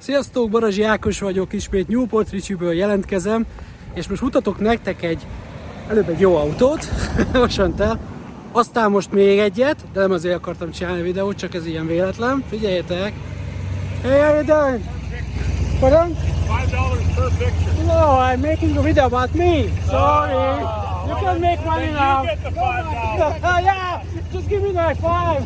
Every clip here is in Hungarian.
Sziasztok, Barazsi Ákos vagyok, ismét Newport Ricsi-ből jelentkezem, és most mutatok nektek egy, előbb egy jó autót, most el, aztán most még egyet, de nem azért akartam csinálni videót, csak ez ilyen véletlen. Figyeljetek! Hey, how you doing? Pardon? Five dollars per picture. No, I'm making a video about me. Sorry. You can make money now. you get the five dollars. yeah, just give me my five.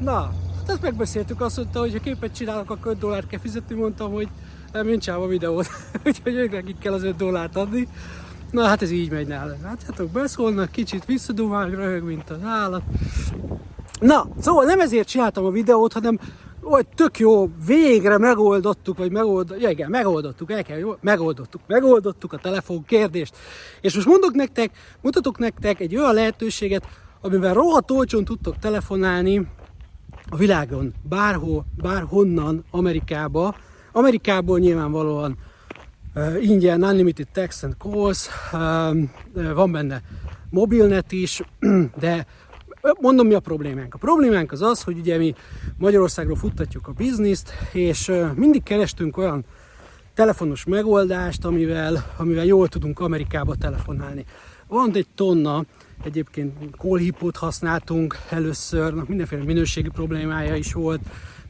Na, ezt megbeszéltük, azt mondta, hogy ha képet csinálok, akkor 5 dollárt kell fizetni, mondtam, hogy nem, én csinálom a videót, úgyhogy ők nekik kell az 5 dollárt adni. Na hát ez így megy nála. Látjátok, beszólnak, kicsit visszadumál, röhög, mint az állat. Na, szóval nem ezért csináltam a videót, hanem hogy tök jó, végre megoldottuk, vagy megold, ja, igen, megoldottuk, el kell, megoldottuk, megoldottuk a telefon kérdést. És most mondok nektek, mutatok nektek egy olyan lehetőséget, amivel rohadt olcsón tudtok telefonálni a világon, bárhol, bárhonnan, Amerikába. Amerikából nyilvánvalóan uh, ingyen unlimited text and calls, um, van benne mobilnet is, de mondom mi a problémánk. A problémánk az az, hogy ugye mi Magyarországról futtatjuk a bizniszt, és uh, mindig kerestünk olyan telefonos megoldást, amivel, amivel jól tudunk Amerikába telefonálni. Van egy tonna, egyébként callhipót használtunk először, mindenféle minőségi problémája is volt,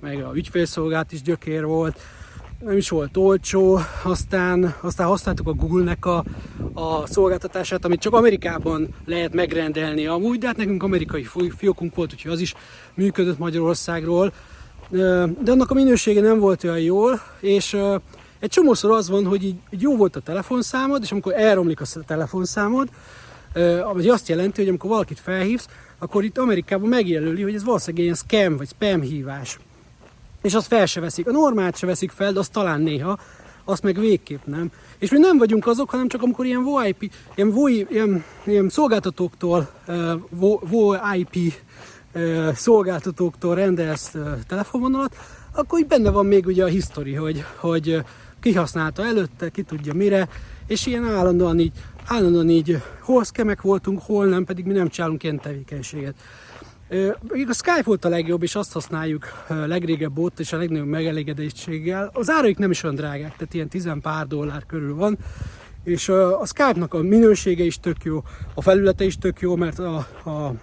meg a ügyfélszolgált is gyökér volt, nem is volt olcsó, aztán, aztán használtuk a Google-nek a, a szolgáltatását, amit csak Amerikában lehet megrendelni amúgy, de hát nekünk amerikai fi- fiókunk volt, úgyhogy az is működött Magyarországról, de annak a minősége nem volt olyan jól, és egy csomószor az van, hogy így, így jó volt a telefonszámod, és amikor elromlik a sz- telefonszámod, ami azt jelenti, hogy amikor valakit felhívsz, akkor itt Amerikában megjelöli, hogy ez valószínűleg ilyen scam vagy spam hívás és azt fel se veszik. A normát se veszik fel, de azt talán néha, azt meg végképp nem. És mi nem vagyunk azok, hanem csak amikor ilyen VoIP, ilyen, VoI, ilyen, ilyen szolgáltatóktól, vo- VoIP szolgáltatóktól rendelsz uh, telefonvonalat, akkor így benne van még ugye a history, hogy, hogy ki használta előtte, ki tudja mire, és ilyen állandóan így, állandóan így hol szkemek voltunk, hol nem, pedig mi nem csinálunk ilyen tevékenységet. A Skype volt a legjobb, és azt használjuk legrégebb óta, és a legnagyobb megelégedéstséggel. Az áraik nem is olyan drágák, tehát ilyen 10 pár dollár körül van. És a Skype-nak a minősége is tök jó, a felülete is tök jó, mert a, a, a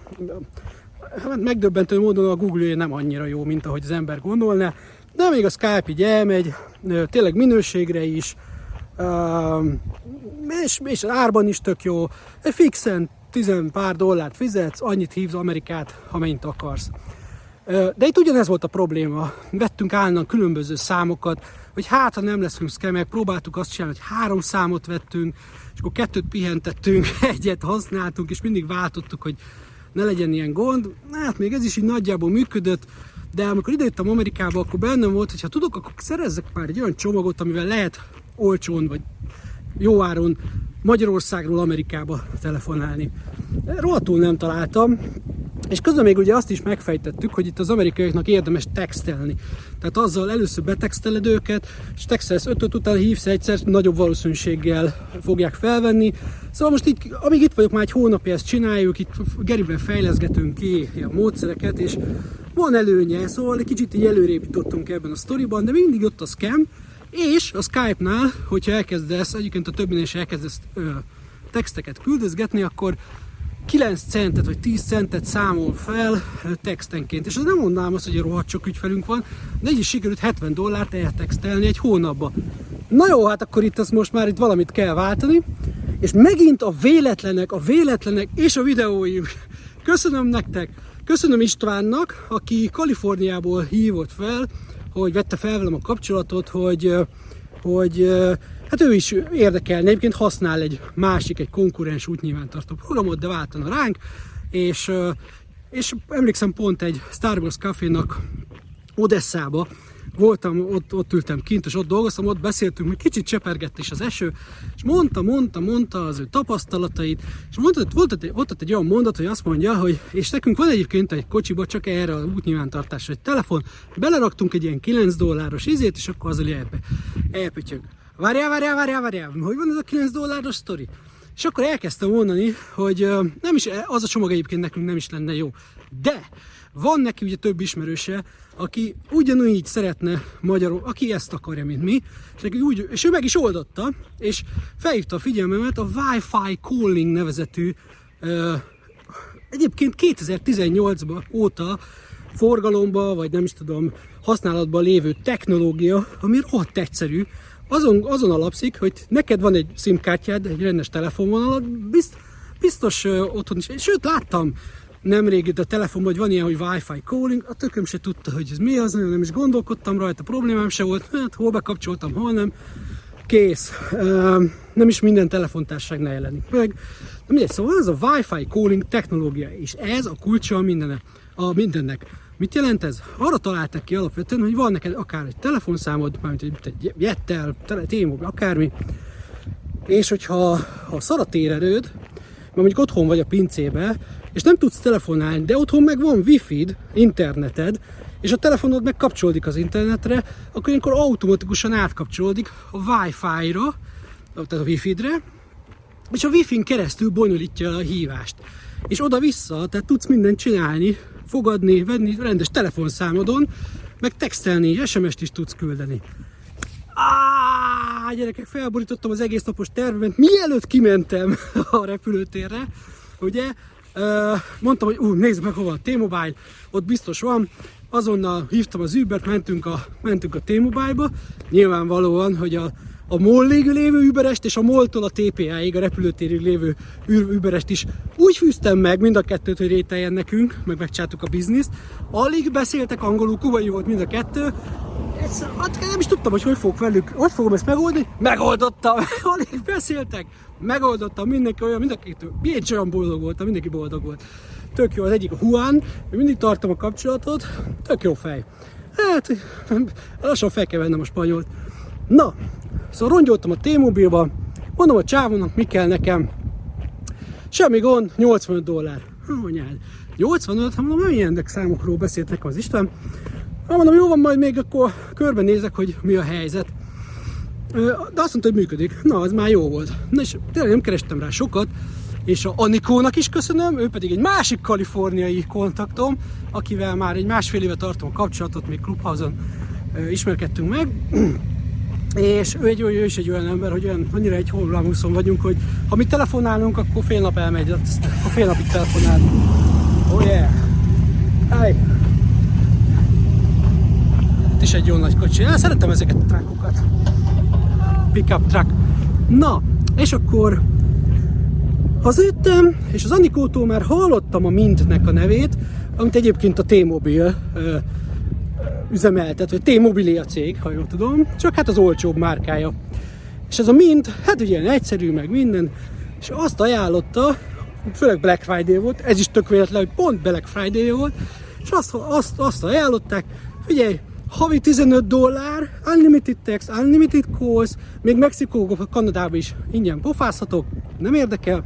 hát megdöbbentő módon a Google nem annyira jó, mint ahogy az ember gondolná. De még a Skype így elmegy, tényleg minőségre is, és, és árban is tök jó. Fixen 10 pár dollárt fizetsz, annyit hívsz Amerikát, amennyit akarsz. De itt ugyanez volt a probléma. Vettünk állandóan különböző számokat, hogy hát, ha nem leszünk szkemek, próbáltuk azt csinálni, hogy három számot vettünk, és akkor kettőt pihentettünk, egyet használtunk, és mindig váltottuk, hogy ne legyen ilyen gond. Hát még ez is így nagyjából működött, de amikor idejöttem Amerikába, akkor bennem volt, hogy ha tudok, akkor szerezzek már egy olyan csomagot, amivel lehet olcsón, vagy jó áron Magyarországról Amerikába telefonálni. Rohadtul nem találtam, és közben még ugye azt is megfejtettük, hogy itt az amerikaiaknak érdemes textelni. Tehát azzal először betexteled őket, és textelsz ötöt, után hívsz egyszer, nagyobb valószínűséggel fogják felvenni. Szóval most itt, amíg itt vagyok, már egy hónapja ezt csináljuk, itt Geriben fejleszgetünk ki ilyen módszereket, és van előnye, szóval egy kicsit így előrébb jutottunk ebben a sztoriban, de mindig ott a scam, és a Skype-nál, hogyha elkezdesz, egyébként a többinél is elkezdesz ö, texteket küldözgetni, akkor 9 centet vagy 10 centet számol fel textenként. És az nem mondanám azt, hogy rohadt sok ügyfelünk van, de így is sikerült 70 dollárt eltextelni egy hónapba. Na jó, hát akkor itt az most már itt valamit kell váltani, és megint a véletlenek, a véletlenek és a videóim. Köszönöm nektek, köszönöm Istvánnak, aki Kaliforniából hívott fel, hogy vette fel velem a kapcsolatot, hogy, hogy hát ő is érdekelne. Egyébként használ egy másik, egy konkurens útnyilvántartó programot, de váltana ránk, és, és emlékszem pont egy Starbucks kafénak Odesszába, voltam, ott, ott ültem kint, és ott dolgoztam, ott beszéltünk, hogy kicsit csepergett is az eső, és mondta, mondta, mondta az ő tapasztalatait, és mondta, volt, ott, volt ott egy olyan mondat, hogy azt mondja, hogy és nekünk van egyébként egy kocsiba csak erre a útnyilvántartásra egy telefon, beleraktunk egy ilyen 9 dolláros izét, és akkor az elpe, elpütyög. Várjál, várjál, várjál, várjál, hogy van ez a 9 dolláros sztori? És akkor elkezdtem mondani, hogy nem is, az a csomag egyébként nekünk nem is lenne jó. De van neki ugye több ismerőse, aki ugyanúgy szeretne magyarul, aki ezt akarja, mint mi, és, neki úgy, és ő meg is oldotta, és felhívta a figyelmemet a Wi-Fi Calling nevezetű, ö, egyébként 2018-ban óta forgalomba, vagy nem is tudom, használatban lévő technológia, ami rohadt egyszerű, azon, azon alapszik, hogy neked van egy SIM-kártyád, egy rendes telefonvonalat, bizt, biztos ö, otthon is, sőt láttam nemrég itt a telefonban, hogy van ilyen, hogy Wi-Fi calling, a tököm se tudta, hogy ez mi az, nem is gondolkodtam rajta, problémám se volt, hát hol bekapcsoltam, hol nem, kész. Nem is minden telefontárság ne jelenik meg. De mindegy, szóval ez a Wi-Fi calling technológia, és ez a kulcsa mindene, a mindennek. Mit jelent ez? Arra találták ki alapvetően, hogy van neked akár egy telefonszámod, mármint egy, egy jettel, témobil, akármi, és hogyha ha szar a térerőd, mert mondjuk otthon vagy a pincébe, és nem tudsz telefonálni, de otthon meg van wifi interneted, és a telefonod meg kapcsolódik az internetre, akkor ilyenkor automatikusan átkapcsolódik a Wi-Fi-ra, tehát a Wi-Fi-re, és a Wi-Fi-n keresztül bonyolítja a hívást. És oda-vissza, tehát tudsz mindent csinálni, fogadni, venni rendes telefonszámodon, meg textelni, SMS-t is tudsz küldeni. Á, gyerekek, felborítottam az egész napos tervemet, mielőtt kimentem a repülőtérre, ugye, mondtam, hogy ú, nézd meg hova a T-Mobile, ott biztos van, azonnal hívtam az Uber-t, mentünk a, mentünk a T-Mobile-ba, nyilvánvalóan, hogy a, a MOL-ig lévő Uberest és a MOL-tól a TPA-ig, a repülőtérig lévő Uberest is úgy fűztem meg mind a kettőt, hogy rételjen nekünk, meg megcsátuk a bizniszt. Alig beszéltek angolul, kubai volt mind a kettő. Ez, hát nem is tudtam, hogy hogy fogok velük, hogy fogom ezt megoldani. Megoldottam, alig beszéltek, megoldottam, mindenki olyan, mind a kettő, milyen olyan boldog volt, mindenki boldog volt. Tök jó, az egyik a Juan, mindig tartom a kapcsolatot, tök jó fej. Hát, lassan fel kell vennem a spanyolt. Na, szóval rongyoltam a T-mobilba, mondom a csávónak, mi kell nekem. Semmi gond, 85 dollár. Anyád, 85? Hát mondom, milyen számokról beszélt nekem az István. Hát mondom, jó van, majd még akkor körbenézek, hogy mi a helyzet. De azt mondta, hogy működik. Na, az már jó volt. Na és tényleg nem kerestem rá sokat, és a Anikónak is köszönöm, ő pedig egy másik kaliforniai kontaktom, akivel már egy másfél éve tartom a kapcsolatot, még Clubhouse-on ismerkedtünk meg. És ő, egy, ő is egy olyan ember, hogy olyan, annyira egy hullámúszon vagyunk, hogy ha mi telefonálunk, akkor fél nap elmegy, akkor fél napig telefonálunk. Oh yeah! Hey. Itt is egy jó nagy kocsi. Én szeretem ezeket a truckokat. Pickup truck. Na, és akkor hazajött és az Anikótól már hallottam a Mintnek a nevét, amit egyébként a T-Mobile üzemeltet, vagy T-Mobile a cég, ha jól tudom, csak hát az olcsóbb márkája. És ez a Mint, hát ugye egyszerű, meg minden, és azt ajánlotta, főleg Black Friday volt, ez is tök véletlen, hogy pont Black Friday volt, és azt, azt, azt ajánlották, figyelj, havi 15 dollár, unlimited text, unlimited calls, még Mexikóba, Kanadában is ingyen pofázhatok, nem érdekel.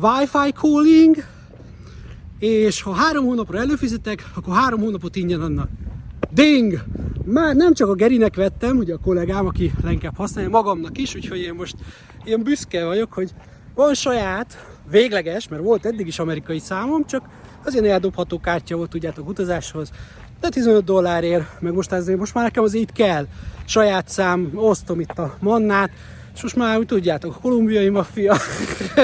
Wi-Fi calling, és ha három hónapra előfizetek, akkor három hónapot ingyen annak. Ding! Már nem csak a Gerinek vettem, ugye a kollégám, aki leginkább használja, magamnak is, úgyhogy én most ilyen büszke vagyok, hogy van saját, végleges, mert volt eddig is amerikai számom, csak az ilyen eldobható kártya volt, tudjátok, utazáshoz. De 15 dollárért, meg most, ezért, most már nekem az itt kell. Saját szám, osztom itt a mannát, és most már úgy tudjátok, a kolumbiai maffia,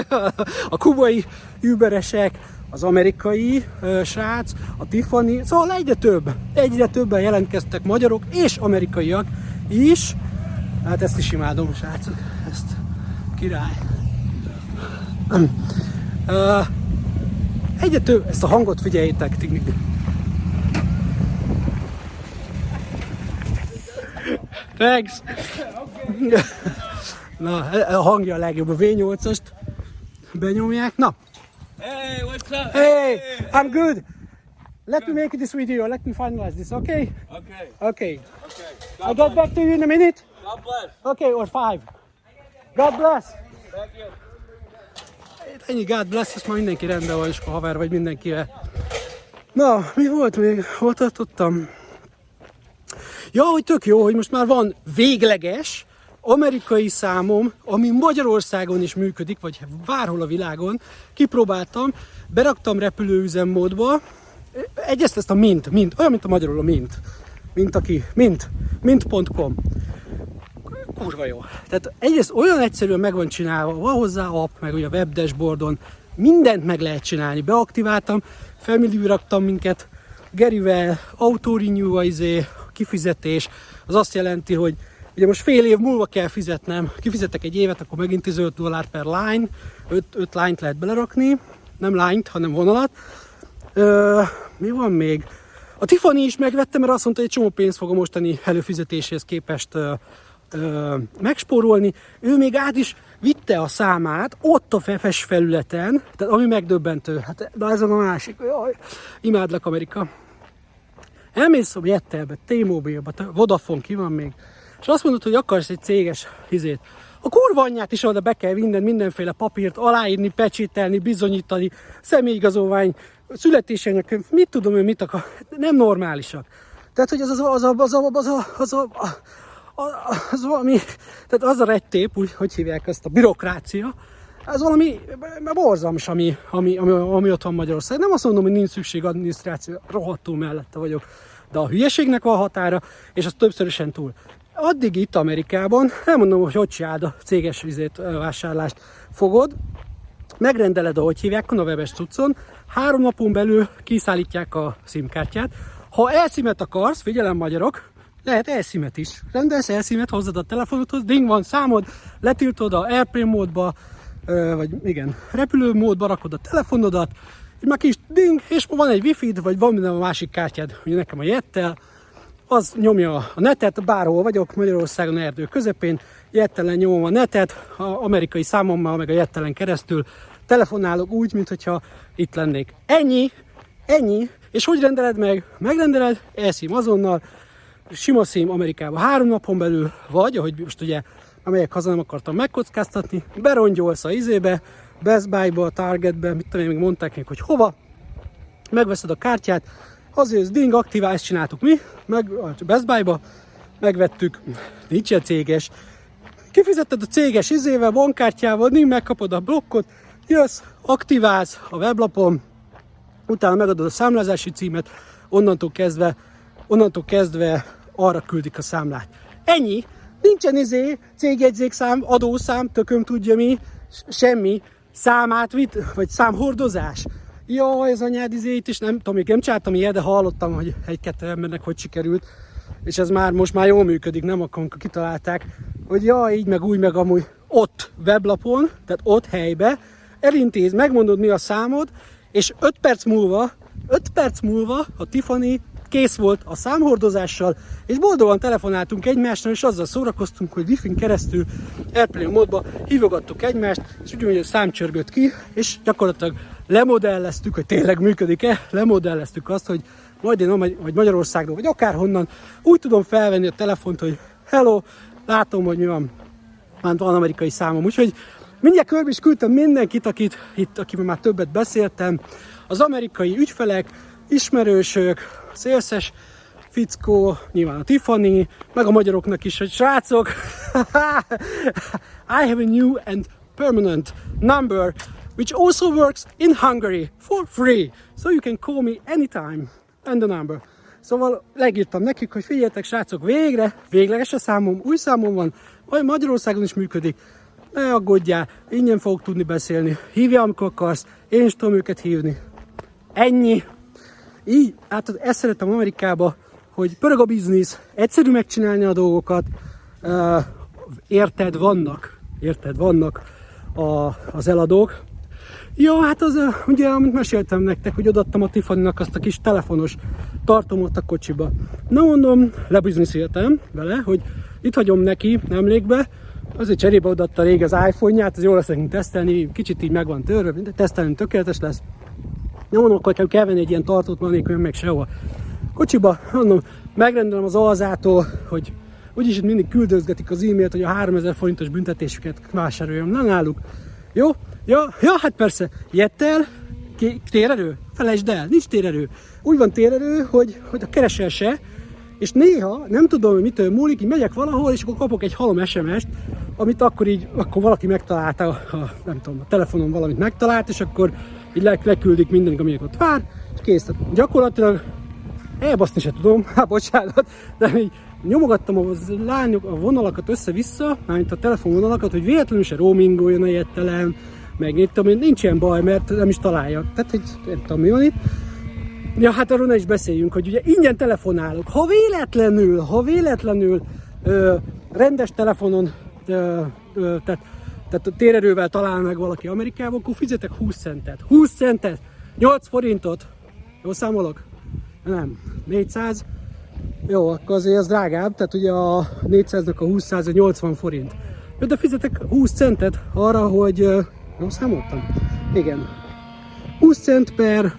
a kubai überesek, az amerikai ö, srác, a Tiffany, szóval egyre több, egyre többen jelentkeztek magyarok és amerikaiak is. Hát ezt is imádom, srácok, ezt király. Uh, egyre több, ezt a hangot figyeljétek, tignik. Thanks! Na, a hangja a legjobb, a V8-ast benyomják. Na, Hey, what's up? Hey, I'm good. Let me make this video. Let me finalize this, okay? Okay. Okay. Okay. I'll get back to you in a minute. God bless. Okay, or five. God bless. Thank you. Ennyi God bless, ezt már mindenki rendben van, és a haver vagy mindenkivel. Na, mi volt még? Hol tartottam? Ja, hogy tök jó, hogy most már van végleges amerikai számom, ami Magyarországon is működik, vagy bárhol a világon. Kipróbáltam, beraktam repülőüzemmódba, egyrészt ezt a mint, mint, olyan, mint a magyarul a mint, mint aki, mint, mint.com. Kurva jó. Tehát egyrészt olyan egyszerűen meg van csinálva, van hozzá app, meg ugye a web dashboardon, mindent meg lehet csinálni. Beaktiváltam, family raktam minket, Gerivel, auto a izé, kifizetés, az azt jelenti, hogy ugye most fél év múlva kell fizetnem, kifizetek egy évet, akkor megint 15 dollár per line, 5, 5 line lehet belerakni, nem line hanem vonalat. Ö, mi van még? A Tiffany is megvettem, mert azt mondta, hogy egy csomó pénzt fog a mostani előfizetéshez képest ö, ö, megspórolni. Ő még át is vitte a számát ott a fefes felületen, tehát ami megdöbbentő. Hát de ez a másik, jaj, imádlak Amerika. Elmész a Jettelbe, T-Mobile-ba, Vodafone ki van még, és azt mondod, hogy akarsz egy céges izét. A kurva anyját is oda be kell vinned mindenféle papírt aláírni, pecsételni, bizonyítani, személyigazolvány, születésanyagkönyv, mit tudom én, mit akar, nem normálisak. Tehát, hogy az az, az, a, az, a, az, az, az, az valami, tehát az a rettép, úgy, hogy hívják ezt a bürokrácia, ez valami borzalmas, ami, ami, ami, ami ott van Magyarország. Nem azt mondom, hogy nincs szükség adminisztráció, rohadtul mellette vagyok, de a hülyeségnek van határa, és az többszörösen túl. Addig itt Amerikában, nem mondom, hogy hogy csináld a céges vizét, vásárlást, fogod, megrendeled, ahogy hívják, a webes cuccon, három napon belül kiszállítják a SIM-kártyát. Ha elszimet akarsz, figyelem magyarok, lehet elszimet is. Rendelsz elszimet, hozzad a telefonodhoz, ding van számod, letiltod a Airplane módba, vagy igen, repülő módba rakod a telefonodat, így már kis ding, és van egy wifi vagy van minden a másik kártyád, ugye nekem a Jettel, az nyomja a netet, bárhol vagyok, Magyarországon erdő közepén, Jettelen nyomom a netet, a amerikai számommal, meg a Jettelen keresztül telefonálok úgy, mintha itt lennék. Ennyi, ennyi, és hogy rendeled meg? Megrendeled, elszím azonnal, sima szím Amerikába három napon belül, vagy, ahogy most ugye, amelyek haza nem akartam megkockáztatni, berongyolsz a izébe, Best Buy-ba, Targetbe, mit tudom én, még mondták még, hogy hova, megveszed a kártyát, azért ding, aktivál, ezt csináltuk mi, meg a Best Buy-ba, megvettük, nincs egy céges, kifizetted a céges izével, bankkártyával, ding, megkapod a blokkot, jössz, aktiválsz a weblapon, utána megadod a számlázási címet, onnantól kezdve, onnantól kezdve arra küldik a számlát. Ennyi, nincsen izé, cégjegyzékszám, adószám, tököm tudja mi, semmi, számátvit, vagy számhordozás. Ja, ez anyád izét is, nem tudom, még nem csináltam ilyet, de hallottam, hogy egy-kettő embernek hogy sikerült, és ez már most már jól működik, nem? Akkor, amikor kitalálták, hogy ja, így meg úgy meg amúgy ott weblapon, tehát ott helybe, elintéz, megmondod mi a számod, és 5 perc múlva, 5 perc múlva a Tiffany kész volt a számhordozással, és boldogan telefonáltunk egymásnak, és azzal szórakoztunk, hogy wifi keresztül Airplane módba hívogattuk egymást, és ugyanúgy a szám csörgött ki, és gyakorlatilag lemodelleztük, hogy tényleg működik-e, lemodelleztük azt, hogy majd én vagy Magyarországról, vagy akárhonnan úgy tudom felvenni a telefont, hogy hello, látom, hogy mi van, már van amerikai számom, úgyhogy mindjárt körbe is küldtem mindenkit, akit itt, akivel már többet beszéltem, az amerikai ügyfelek, ismerősök, szélszes fickó, nyilván a Tiffany, meg a magyaroknak is, hogy srácok, I have a new and permanent number which also works in Hungary for free. So you can call me anytime and the number. Szóval legírtam nekik, hogy figyeljetek srácok, végre, végleges a számom, új számom van, majd Magyarországon is működik. Ne aggódjál, ingyen fogok tudni beszélni. Hívja, amikor akarsz, én is tudom őket hívni. Ennyi. Így, hát ezt szeretem Amerikába, hogy pörög a biznisz, egyszerű megcsinálni a dolgokat, érted, vannak, érted, vannak a, az eladók. Ja, hát az, ugye, amit meséltem nektek, hogy odaadtam a tiffany azt a kis telefonos tartomot a kocsiba. Na mondom, lebizniszéltem vele, hogy itt hagyom neki emlékbe, azért cserébe odaadta rég az iPhone-ját, az jól lesz nekünk tesztelni, kicsit így megvan törve, de tesztelni tökéletes lesz. Hogy kell venni egy ilyen tartót, van nélkül meg sehova. Kocsiba, mondom, megrendelem az alzától, hogy úgyis itt mindig küldözgetik az e-mailt, hogy a 3000 forintos büntetésüket vásároljam. Na náluk. Jó? Ja, ja, hát persze. Jettel, térerő? Felejtsd el, nincs térerő. Úgy van térerő, hogy, hogy a keresel se, és néha, nem tudom, hogy mitől múlik, így megyek valahol, és akkor kapok egy halom SMS-t, amit akkor így, akkor valaki megtalálta, a, a, nem tudom, a telefonon valamit megtalált, és akkor így le, leküldik mindenik, amelyik ott vár, kész. Tehát gyakorlatilag elbaszni se tudom, hát bocsánat, de így nyomogattam a lányok, a vonalakat össze-vissza, mármint a telefonvonalakat, hogy véletlenül se roamingoljon a jettelem, meg tudom, nincs ilyen baj, mert nem is találja. Tehát, hogy nem tudom, mi van itt. Ja, hát arról ne is beszéljünk, hogy ugye ingyen telefonálok. Ha véletlenül, ha véletlenül ö, rendes telefonon, ö, ö, tehát, tehát a térerővel talál meg valaki Amerikában, akkor fizetek 20 centet. 20 centet! 8 forintot! Jó számolok? Nem. 400? Jó, akkor azért az drágább, tehát ugye a 400-nak a 20 a 80 forint. De fizetek 20 centet arra, hogy... Jó, számoltam? Igen. 20 cent per...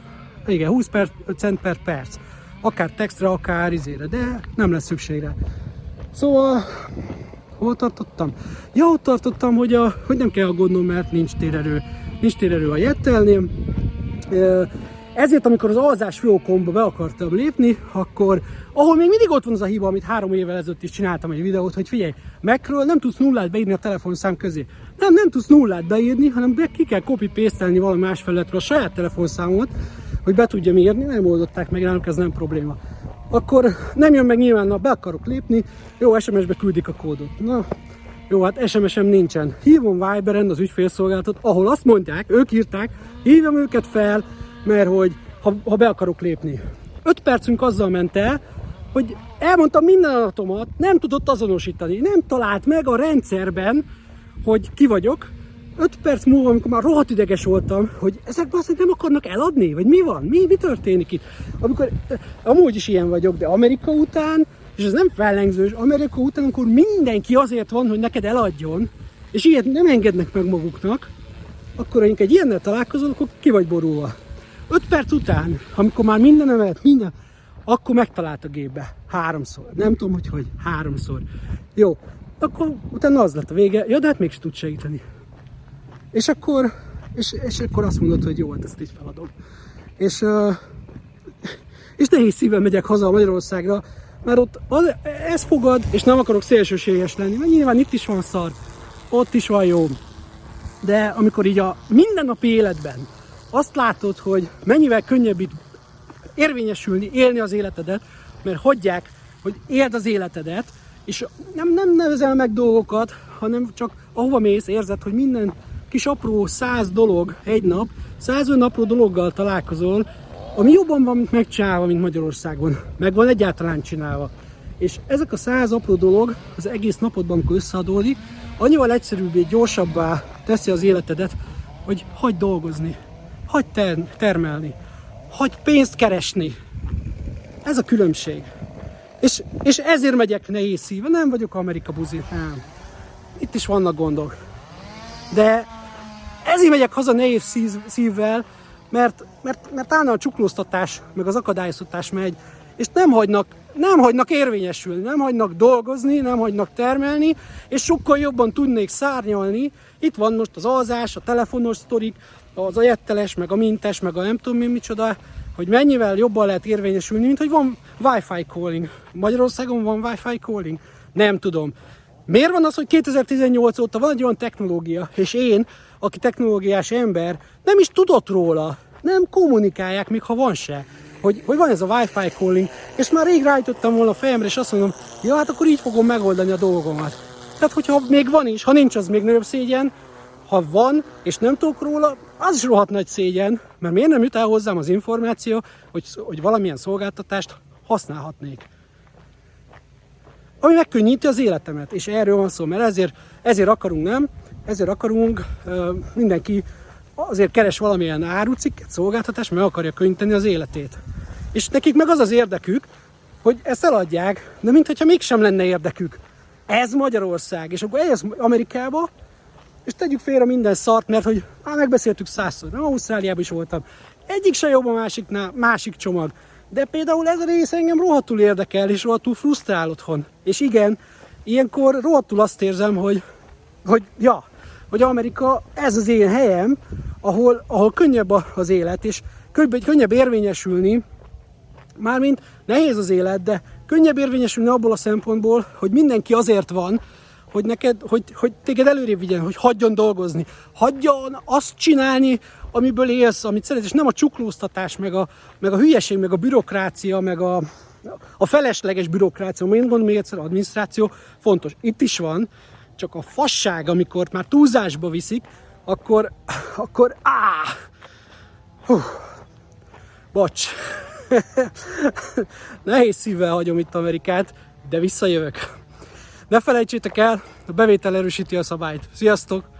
Igen, 20 per, cent per perc. Akár textre, akár izére, de nem lesz szükségre. Szóval... Hol tartottam? Ja, ott tartottam, hogy, a, hogy nem kell aggódnom, mert nincs térerő. Nincs térerő a jettelnél. Ezért, amikor az alzás fiókomba be akartam lépni, akkor, ahol még mindig ott van az a hiba, amit három évvel ezelőtt is csináltam egy videót, hogy figyelj, megről nem tudsz nullát beírni a telefonszám közé. Nem, nem tudsz nullát beírni, hanem be ki kell copy paste valami más felületről a saját telefonszámot, hogy be tudjam írni, nem oldották meg, nálunk ez nem probléma. Akkor nem jön meg nyilván, na be akarok lépni, jó, SMS-be küldik a kódot. Na, jó, hát SMS-em nincsen. Hívom Viberen az ügyfélszolgálatot, ahol azt mondják, ők írták, hívjam őket fel, mert hogy ha, ha be akarok lépni. 5 percünk azzal ment el, hogy elmondtam minden adatomat, nem tudott azonosítani, nem talált meg a rendszerben, hogy ki vagyok. 5 perc múlva, amikor már rohadt ideges voltam, hogy ezek azt nem akarnak eladni, vagy mi van, mi, mi történik itt. Amikor, amúgy is ilyen vagyok, de Amerika után, és ez nem fellengzős, Amerika után, amikor mindenki azért van, hogy neked eladjon, és ilyet nem engednek meg maguknak, akkor amikor egy ilyennel találkozol, akkor ki vagy borulva. 5 perc után, amikor már minden emelet, minden, akkor megtalált a gépbe. Háromszor. Nem tudom, hogy hogy. Háromszor. Jó. Akkor utána az lett a vége. Ja, de hát mégsem tud segíteni. És akkor, és, és akkor azt mondod, hogy jó, hát ezt így feladom. És, és nehéz szívvel megyek haza a Magyarországra, mert ott az, ez fogad, és nem akarok szélsőséges lenni, mert nyilván itt is van szar, ott is van jó. De amikor így a mindennapi életben azt látod, hogy mennyivel könnyebb itt érvényesülni, élni az életedet, mert hagyják, hogy éld az életedet, és nem, nem nevezel meg dolgokat, hanem csak ahova mész, érzed, hogy minden kis apró száz dolog egy nap, százön apró dologgal találkozol, ami jobban van megcsinálva, mint Magyarországon. Meg van egyáltalán csinálva. És ezek a száz apró dolog az egész napodban, amikor összeadódik, annyival egyszerűbbé, gyorsabbá teszi az életedet, hogy hagyd dolgozni hagy ter- termelni, hagy pénzt keresni. Ez a különbség. És, és ezért megyek nehéz szíve, nem vagyok Amerika buzi, nem. Itt is vannak gondok. De ezért megyek haza nehéz szív, szívvel, mert, mert, mert állna a csuklóztatás, meg az akadályoztatás megy, és nem hagynak, nem hagynak érvényesülni, nem hagynak dolgozni, nem hagynak termelni, és sokkal jobban tudnék szárnyalni. Itt van most az alzás, a telefonos sztorik, az ajetteles, meg a mintes, meg a nem tudom mi micsoda, hogy mennyivel jobban lehet érvényesülni, mint hogy van Wi-Fi calling. Magyarországon van Wi-Fi calling? Nem tudom. Miért van az, hogy 2018 óta van egy olyan technológia, és én, aki technológiás ember, nem is tudott róla, nem kommunikálják, még ha van se, hogy, hogy van ez a Wi-Fi calling, és már rég rájtottam volna a fejemre, és azt mondom, ja, hát akkor így fogom megoldani a dolgomat. Tehát, hogyha még van is, ha nincs, az még nagyobb szégyen, ha van, és nem tudok róla, az is rohadt nagy szégyen, mert miért nem jut el hozzám az információ, hogy, hogy valamilyen szolgáltatást használhatnék. Ami megkönnyíti az életemet, és erről van szó, mert ezért, ezért akarunk, nem? Ezért akarunk, mindenki azért keres valamilyen árucikket, szolgáltatást, mert akarja könnyíteni az életét. És nekik meg az az érdekük, hogy ezt eladják, de mintha mégsem lenne érdekük. Ez Magyarország, és akkor ez Amerikába, és tegyük félre minden szart, mert hogy már megbeszéltük százszor, nem Ausztráliában is voltam. Egyik se jobb a másiknál, másik csomag. De például ez a rész engem rohadtul érdekel, és rohadtul frusztrál otthon. És igen, ilyenkor rohadtul azt érzem, hogy, hogy ja, hogy Amerika ez az én helyem, ahol, ahol könnyebb az élet, és könnyebb, könnyebb érvényesülni, mármint nehéz az élet, de könnyebb érvényesülni abból a szempontból, hogy mindenki azért van, hogy neked, hogy, hogy téged előrébb vigyen, hogy hagyjon dolgozni. Hagyjon azt csinálni, amiből élsz, amit szeretsz, és nem a csuklóztatás, meg a, meg a hülyeség, meg a bürokrácia, meg a, a felesleges bürokrácia, én mondom még egyszer, adminisztráció fontos. Itt is van, csak a fasság, amikor már túlzásba viszik, akkor, akkor áh! Hú, bocs. Nehéz szívvel hagyom itt Amerikát, de visszajövök. Ne felejtsétek el, a bevétel erősíti a szabályt. Sziasztok!